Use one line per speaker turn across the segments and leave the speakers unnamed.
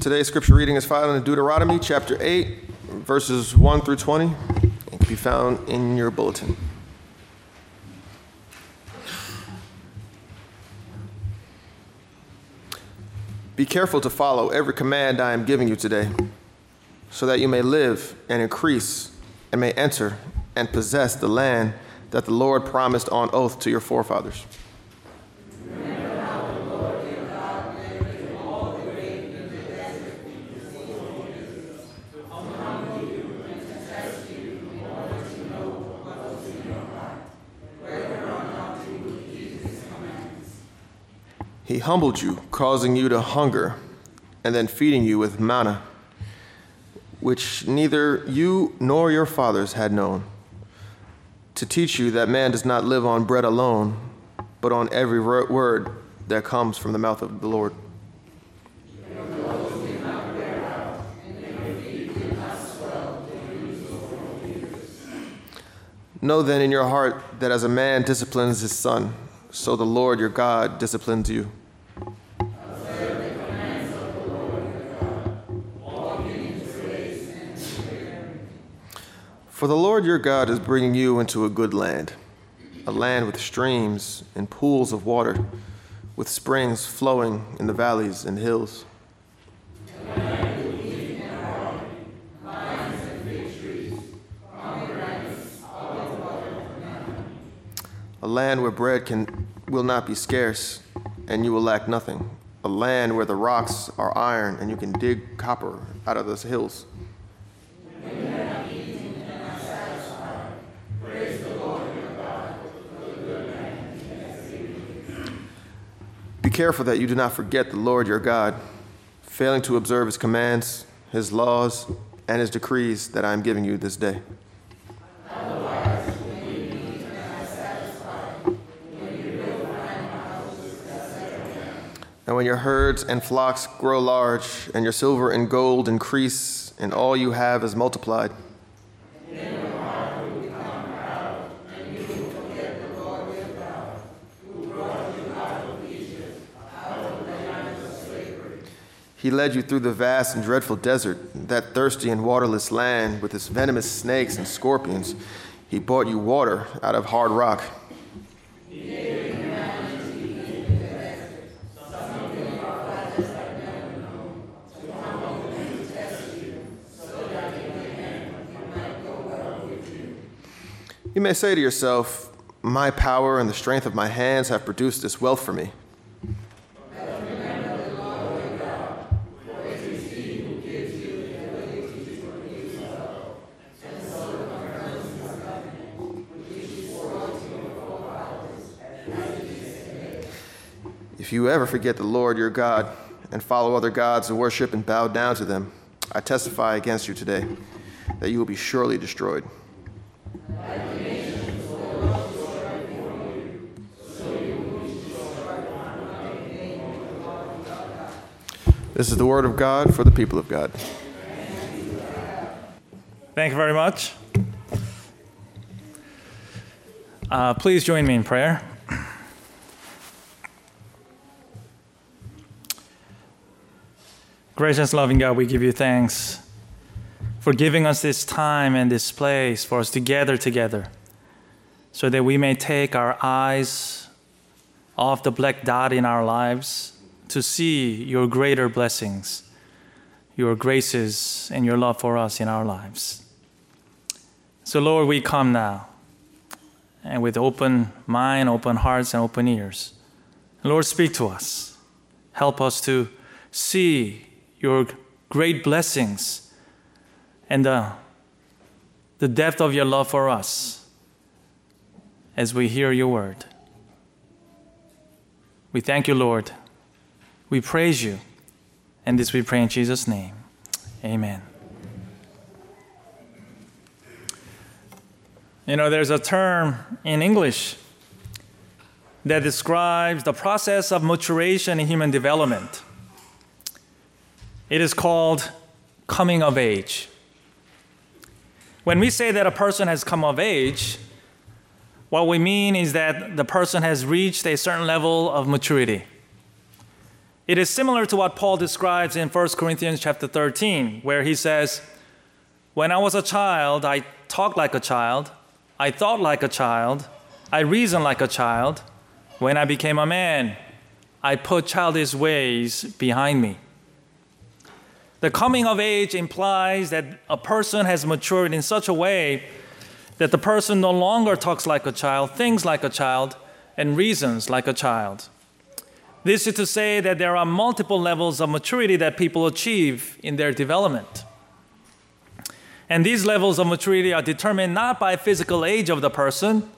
Today's scripture reading is found in Deuteronomy chapter 8, verses 1 through 20. It can be found in your bulletin. Be careful to follow every command I am giving you today, so that you may live and increase and may enter and possess the land that the Lord promised on oath to your forefathers. Humbled you, causing you to hunger, and then feeding you with manna, which neither you nor your fathers had known, to teach you that man does not live on bread alone, but on every word that comes from the mouth of the Lord. Know then in your heart that as a man disciplines his son, so the Lord your God disciplines you. For the Lord your God is bringing you into a good land, a land with streams and pools of water, with springs flowing in the valleys and hills. A land where bread can, will not be scarce, and you will lack nothing. A land where the rocks are iron, and you can dig copper out of those hills. Careful that you do not forget the Lord your God, failing to observe his commands, his laws, and his decrees that I am giving you this day. And when your herds and flocks grow large, and your silver and gold increase, and all you have is multiplied, He led you through the vast and dreadful desert, that thirsty and waterless land with its venomous snakes and scorpions. He brought you water out of hard rock. You may say to yourself, My power and the strength of my hands have produced this wealth for me. If you ever forget the Lord your God and follow other gods and worship and bow down to them, I testify against you today that you will be surely destroyed. This is the word of God for the people of God.
Thank you very much. Uh, please join me in prayer. Gracious, loving God, we give you thanks for giving us this time and this place for us to gather together so that we may take our eyes off the black dot in our lives to see your greater blessings, your graces, and your love for us in our lives. So, Lord, we come now and with open mind, open hearts, and open ears. Lord, speak to us. Help us to see your great blessings and the, the depth of your love for us as we hear your word. We thank you, Lord. We praise you. And this we pray in Jesus' name. Amen. You know, there's a term in English that describes the process of maturation in human development. It is called coming of age. When we say that a person has come of age, what we mean is that the person has reached a certain level of maturity. It is similar to what Paul describes in 1 Corinthians chapter 13, where he says, When I was a child, I talked like a child, I thought like a child, I reasoned like a child. When I became a man, I put childish ways behind me. The coming of age implies that a person has matured in such a way that the person no longer talks like a child, thinks like a child, and reasons like a child. This is to say that there are multiple levels of maturity that people achieve in their development. And these levels of maturity are determined not by physical age of the person,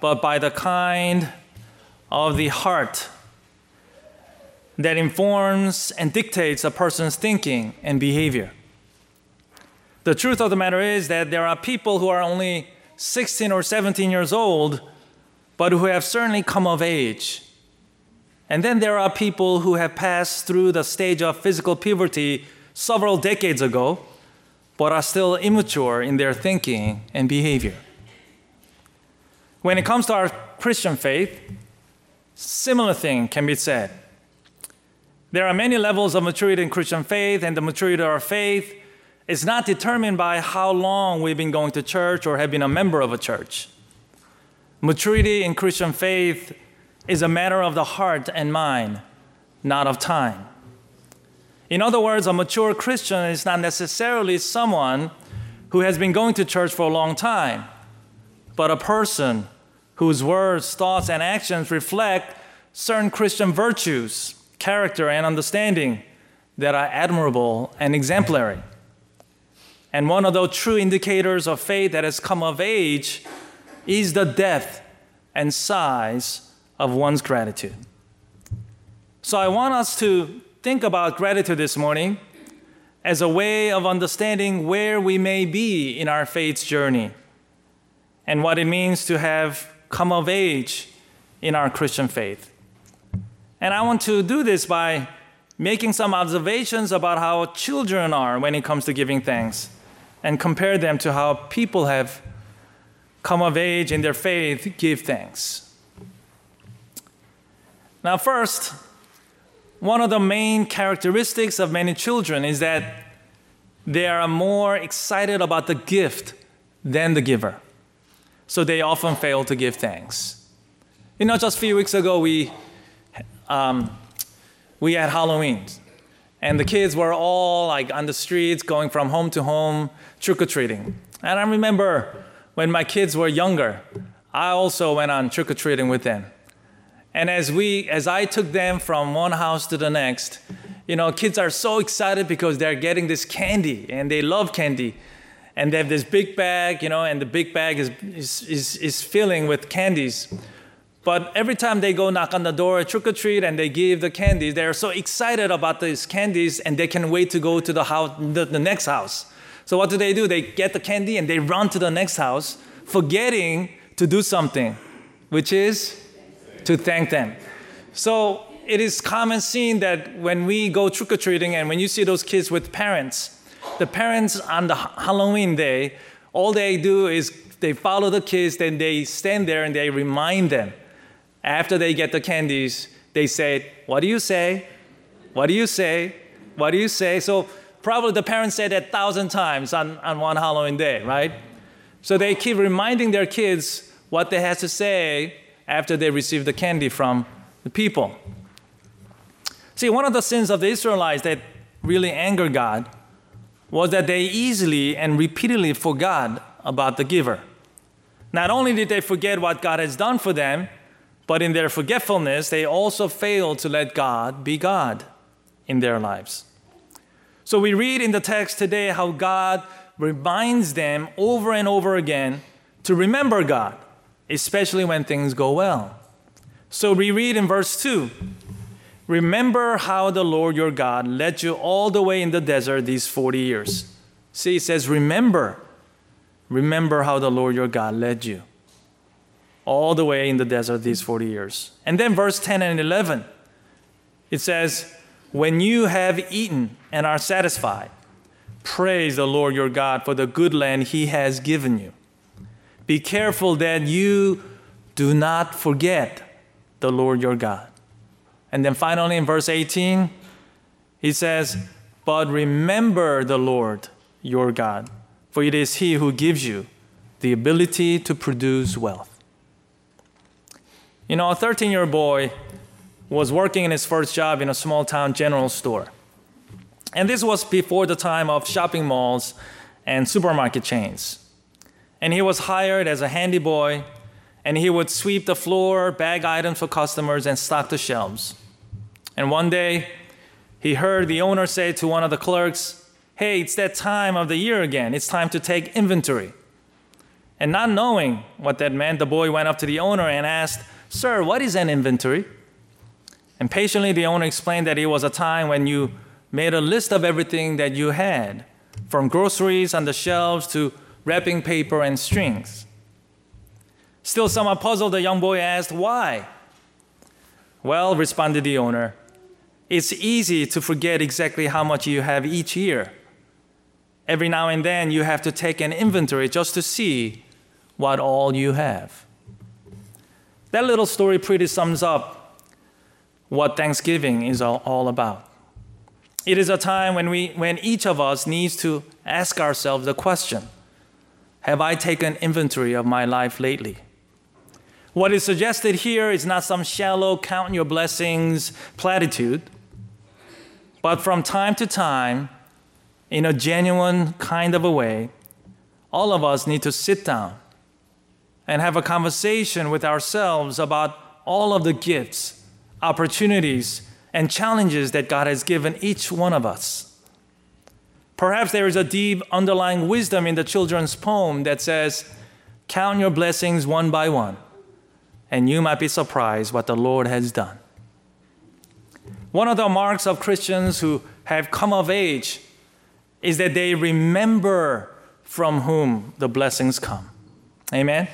but by the kind of the heart that informs and dictates a person's thinking and behavior. The truth of the matter is that there are people who are only 16 or 17 years old, but who have certainly come of age and then there are people who have passed through the stage of physical puberty several decades ago, but are still immature in their thinking and behavior. When it comes to our Christian faith, similar thing can be said. There are many levels of maturity in Christian faith, and the maturity of our faith is not determined by how long we've been going to church or have been a member of a church. Maturity in Christian faith is a matter of the heart and mind, not of time. In other words, a mature Christian is not necessarily someone who has been going to church for a long time, but a person whose words, thoughts, and actions reflect certain Christian virtues, character, and understanding that are admirable and exemplary. And one of those true indicators of faith that has come of age is the depth and size of one's gratitude. So I want us to think about gratitude this morning as a way of understanding where we may be in our faith's journey and what it means to have come of age in our Christian faith. And I want to do this by making some observations about how children are when it comes to giving thanks and compare them to how people have come of age in their faith give thanks. Now, first, one of the main characteristics of many children is that they are more excited about the gift than the giver. So they often fail to give thanks. You know, just a few weeks ago, we, um, we had Halloween, and the kids were all like on the streets going from home to home trick or treating. And I remember when my kids were younger, I also went on trick or treating with them. And as we, as I took them from one house to the next, you know, kids are so excited because they're getting this candy and they love candy. And they have this big bag, you know, and the big bag is, is, is, is filling with candies. But every time they go knock on the door, trick or treat, and they give the candies, they're so excited about these candies and they can wait to go to the house, the, the next house. So what do they do? They get the candy and they run to the next house, forgetting to do something, which is to thank them. So it is common seen that when we go trick or treating and when you see those kids with parents, the parents on the Halloween day, all they do is they follow the kids, then they stand there and they remind them. After they get the candies, they say, What do you say? What do you say? What do you say? So probably the parents said that thousand times on, on one Halloween day, right? So they keep reminding their kids what they have to say after they received the candy from the people. See, one of the sins of the Israelites that really angered God was that they easily and repeatedly forgot about the giver. Not only did they forget what God has done for them, but in their forgetfulness, they also fail to let God be God in their lives. So we read in the text today how God reminds them over and over again to remember God especially when things go well. So we read in verse 2 Remember how the Lord your God led you all the way in the desert these 40 years. See, it says, Remember. Remember how the Lord your God led you all the way in the desert these 40 years. And then verse 10 and 11, it says, When you have eaten and are satisfied, praise the Lord your God for the good land he has given you. Be careful that you do not forget the Lord your God. And then finally in verse 18, he says, But remember the Lord your God, for it is he who gives you the ability to produce wealth. You know, a 13 year old boy was working in his first job in a small town general store. And this was before the time of shopping malls and supermarket chains. And he was hired as a handy boy, and he would sweep the floor, bag items for customers, and stock the shelves. And one day, he heard the owner say to one of the clerks, Hey, it's that time of the year again. It's time to take inventory. And not knowing what that meant, the boy went up to the owner and asked, Sir, what is an inventory? And patiently, the owner explained that it was a time when you made a list of everything that you had, from groceries on the shelves to wrapping paper and strings. Still somewhat puzzled, the young boy asked, Why? Well, responded the owner, it's easy to forget exactly how much you have each year. Every now and then, you have to take an inventory just to see what all you have. That little story pretty sums up what Thanksgiving is all about. It is a time when, we, when each of us needs to ask ourselves the question Have I taken inventory of my life lately? What is suggested here is not some shallow count your blessings platitude, but from time to time, in a genuine kind of a way, all of us need to sit down and have a conversation with ourselves about all of the gifts, opportunities, and challenges that God has given each one of us. Perhaps there is a deep underlying wisdom in the children's poem that says, Count your blessings one by one and you might be surprised what the Lord has done. One of the marks of Christians who have come of age is that they remember from whom the blessings come. Amen?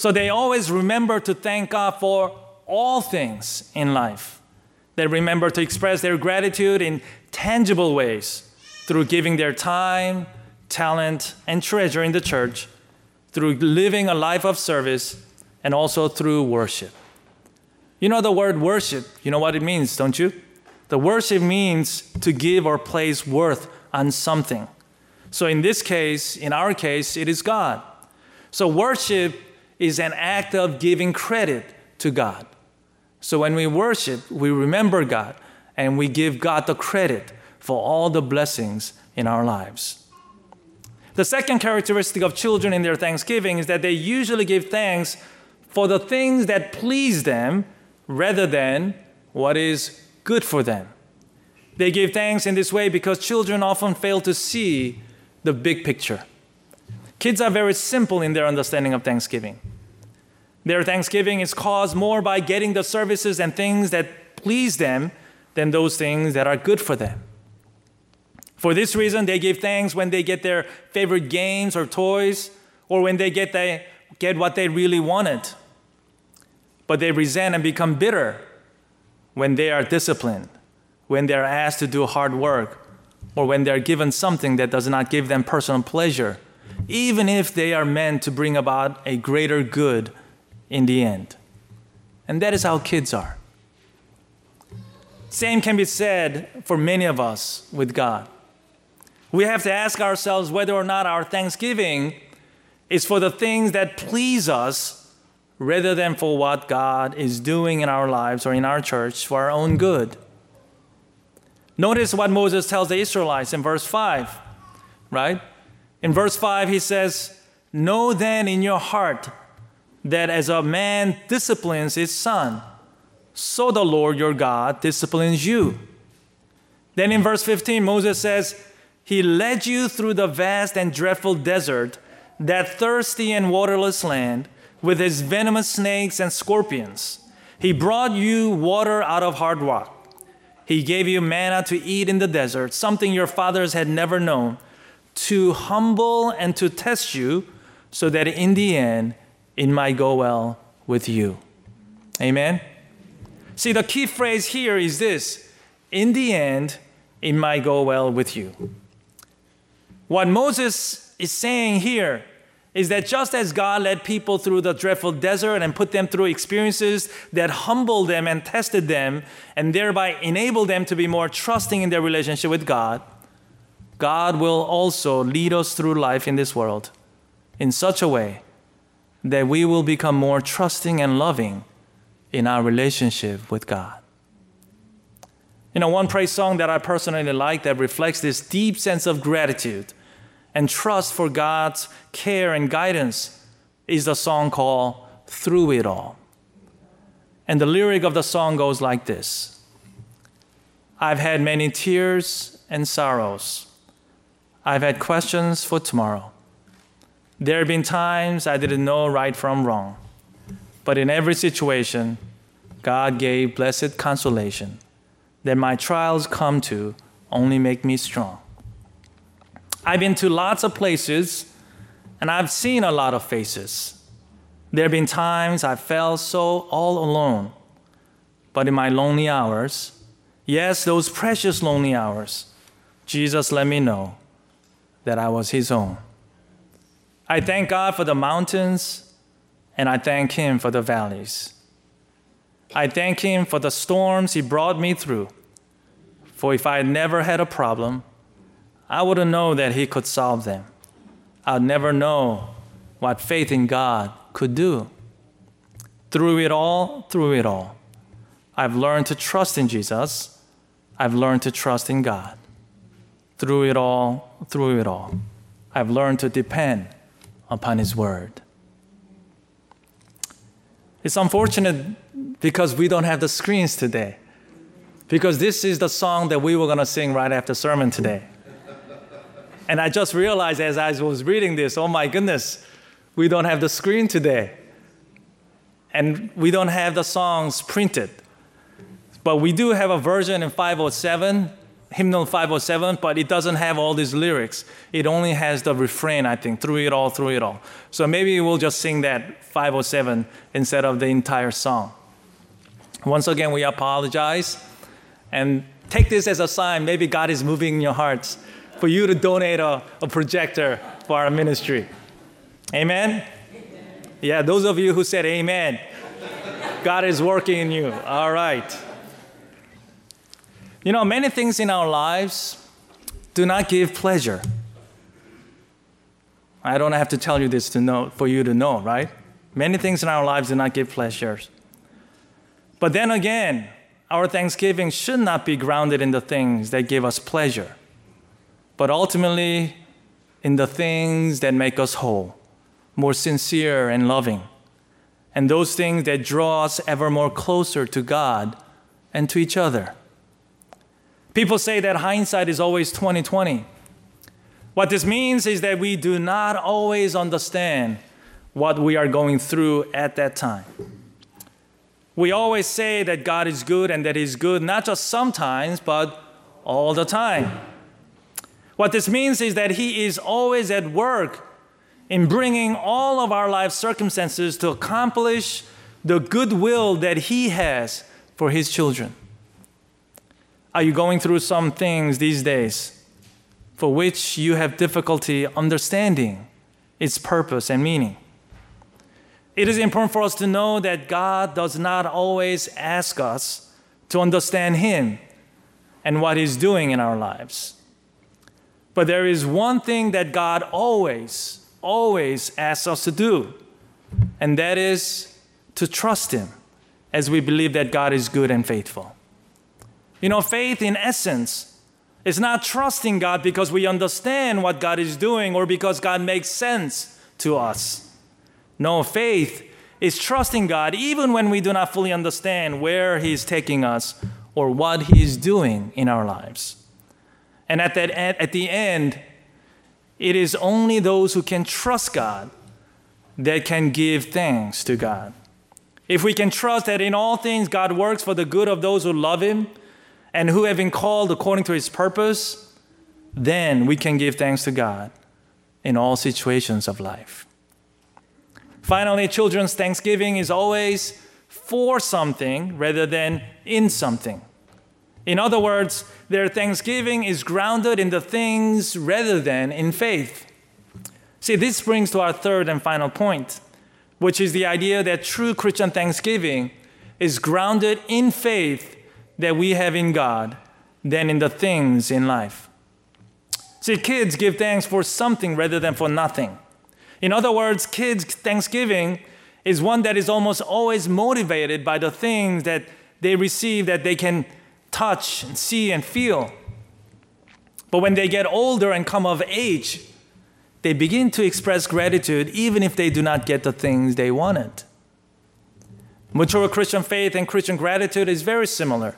So they always remember to thank God for all things in life. They remember to express their gratitude in tangible ways through giving their time, talent, and treasure in the church, through living a life of service, and also through worship. You know the word worship, you know what it means, don't you? The worship means to give or place worth on something. So in this case, in our case, it is God. So worship is an act of giving credit to God. So when we worship, we remember God and we give God the credit for all the blessings in our lives. The second characteristic of children in their thanksgiving is that they usually give thanks for the things that please them rather than what is good for them. They give thanks in this way because children often fail to see the big picture. Kids are very simple in their understanding of Thanksgiving. Their Thanksgiving is caused more by getting the services and things that please them than those things that are good for them. For this reason, they give thanks when they get their favorite games or toys, or when they get, the, get what they really wanted but they resent and become bitter when they are disciplined, when they are asked to do hard work, or when they are given something that does not give them personal pleasure, even if they are meant to bring about a greater good in the end. And that is how kids are. Same can be said for many of us with God. We have to ask ourselves whether or not our thanksgiving is for the things that please us rather than for what God is doing in our lives or in our church for our own good. Notice what Moses tells the Israelites in verse 5, right? In verse 5, he says, Know then in your heart that as a man disciplines his son, so the Lord your God disciplines you. Then in verse 15, Moses says, He led you through the vast and dreadful desert, that thirsty and waterless land with his venomous snakes and scorpions. He brought you water out of hard rock. He gave you manna to eat in the desert, something your fathers had never known, to humble and to test you, so that in the end it might go well with you. Amen? See, the key phrase here is this in the end, it might go well with you. What Moses is saying here is that just as God led people through the dreadful desert and put them through experiences that humbled them and tested them, and thereby enabled them to be more trusting in their relationship with God, God will also lead us through life in this world in such a way that we will become more trusting and loving in our relationship with God. You know, one praise song that I personally like that reflects this deep sense of gratitude and trust for God's care and guidance is the song called Through It All. And the lyric of the song goes like this I've had many tears and sorrows. I've had questions for tomorrow. There have been times I didn't know right from wrong. But in every situation, God gave blessed consolation that my trials come to only make me strong. I've been to lots of places and I've seen a lot of faces. There have been times I felt so all alone. But in my lonely hours, yes, those precious lonely hours, Jesus let me know that I was His own. I thank God for the mountains and I thank Him for the valleys. I thank Him for the storms He brought me through. For if I had never had a problem, I wouldn't know that He could solve them. I'd never know what faith in God could do. Through it all, through it all, I've learned to trust in Jesus. I've learned to trust in God. Through it all, through it all, I've learned to depend upon His Word. It's unfortunate because we don't have the screens today. Because this is the song that we were going to sing right after sermon today. And I just realized as I was reading this, oh my goodness, we don't have the screen today. And we don't have the songs printed. But we do have a version in 507, hymnal 507, but it doesn't have all these lyrics. It only has the refrain, I think, through it all, through it all. So maybe we'll just sing that 507 instead of the entire song. Once again, we apologize and take this as a sign. Maybe God is moving in your hearts for you to donate a, a projector for our ministry. Amen? amen? Yeah, those of you who said amen, God is working in you. All right. You know, many things in our lives do not give pleasure. I don't have to tell you this to know, for you to know, right? Many things in our lives do not give pleasures. But then again, our thanksgiving should not be grounded in the things that give us pleasure but ultimately in the things that make us whole, more sincere and loving, and those things that draw us ever more closer to God and to each other. People say that hindsight is always 2020. What this means is that we do not always understand what we are going through at that time. We always say that God is good and that He's good not just sometimes, but all the time. What this means is that He is always at work in bringing all of our life circumstances to accomplish the goodwill that He has for His children. Are you going through some things these days for which you have difficulty understanding its purpose and meaning? It is important for us to know that God does not always ask us to understand Him and what He's doing in our lives. But there is one thing that God always, always asks us to do, and that is to trust Him as we believe that God is good and faithful. You know, faith in essence is not trusting God because we understand what God is doing or because God makes sense to us. No, faith is trusting God even when we do not fully understand where He's taking us or what He's doing in our lives. And at, that, at the end, it is only those who can trust God that can give thanks to God. If we can trust that in all things God works for the good of those who love Him and who have been called according to His purpose, then we can give thanks to God in all situations of life. Finally, children's thanksgiving is always for something rather than in something. In other words, their thanksgiving is grounded in the things rather than in faith. See, this brings to our third and final point, which is the idea that true Christian thanksgiving is grounded in faith that we have in God than in the things in life. See, kids give thanks for something rather than for nothing. In other words, kids' thanksgiving is one that is almost always motivated by the things that they receive that they can touch and see and feel. But when they get older and come of age, they begin to express gratitude even if they do not get the things they wanted. Mature Christian faith and Christian gratitude is very similar.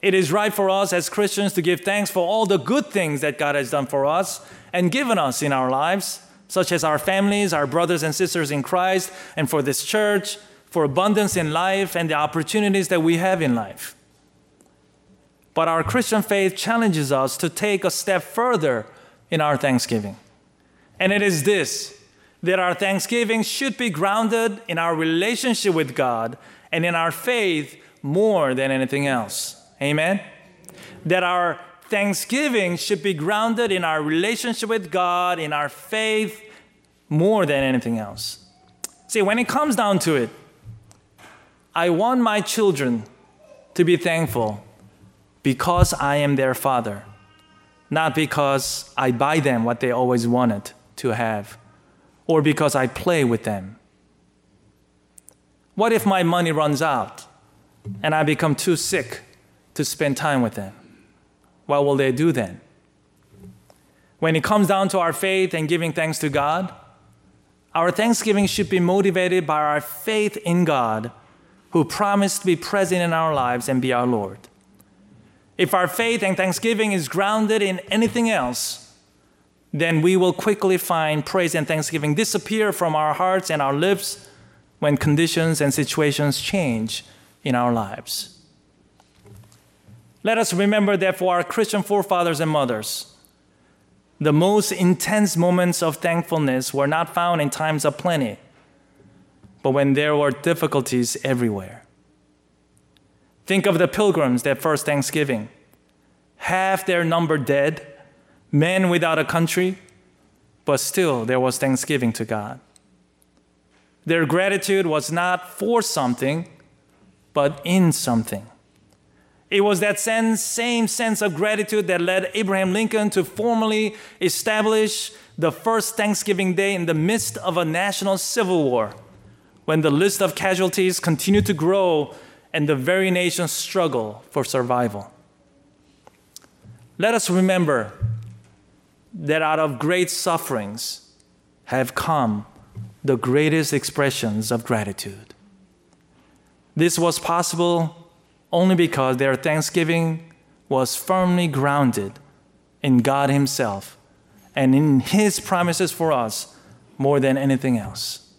It is right for us as Christians to give thanks for all the good things that God has done for us and given us in our lives, such as our families, our brothers and sisters in Christ, and for this church, for abundance in life and the opportunities that we have in life. But our Christian faith challenges us to take a step further in our thanksgiving. And it is this that our thanksgiving should be grounded in our relationship with God and in our faith more than anything else. Amen? That our thanksgiving should be grounded in our relationship with God, in our faith more than anything else. See, when it comes down to it, I want my children to be thankful because I am their father, not because I buy them what they always wanted to have or because I play with them. What if my money runs out and I become too sick to spend time with them? What will they do then? When it comes down to our faith and giving thanks to God, our thanksgiving should be motivated by our faith in God, who promised to be present in our lives and be our Lord. If our faith and thanksgiving is grounded in anything else, then we will quickly find praise and thanksgiving disappear from our hearts and our lips when conditions and situations change in our lives. Let us remember that for our Christian forefathers and mothers, the most intense moments of thankfulness were not found in times of plenty, but when there were difficulties everywhere. Think of the pilgrims that first Thanksgiving, half their number dead, men without a country, but still there was thanksgiving to God. Their gratitude was not for something, but in something. It was that same sense of gratitude that led Abraham Lincoln to formally establish the first Thanksgiving Day in the midst of a national civil war, when the list of casualties continued to grow and the very nation struggled for survival. Let us remember that out of great sufferings have come the greatest expressions of gratitude. This was possible only because their thanksgiving was firmly grounded in God Himself and in His promises for us more than anything else.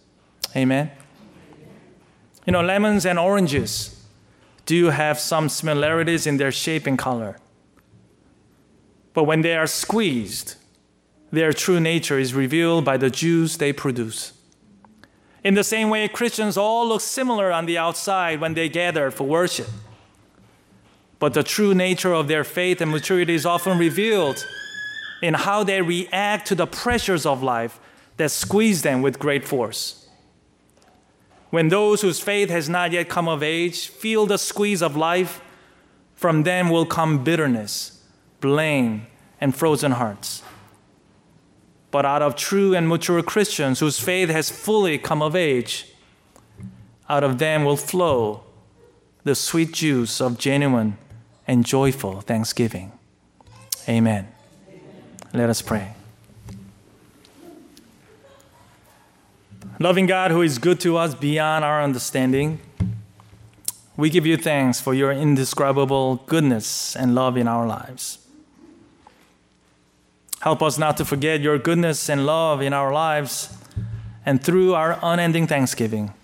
Amen. You know, lemons and oranges do have some similarities in their shape and color. But when they are squeezed, their true nature is revealed by the juice they produce. In the same way, Christians all look similar on the outside when they gather for worship. But the true nature of their faith and maturity is often revealed in how they react to the pressures of life that squeeze them with great force. When those whose faith has not yet come of age feel the squeeze of life, from them will come bitterness, blame, and frozen hearts. But out of true and mature Christians whose faith has fully come of age, out of them will flow the sweet juice of genuine and joyful thanksgiving. Amen. Let us pray. Loving God, who is good to us beyond our understanding, we give you thanks for your indescribable goodness and love in our lives. Help us not to forget your goodness and love in our lives, and through our unending thanksgiving,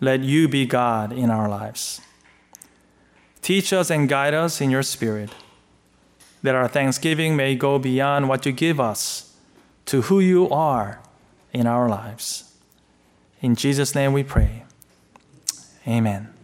let you be God in our lives. Teach us and guide us in your spirit, that our thanksgiving may go beyond what you give us to who you are in our lives. In Jesus' name we pray. Amen.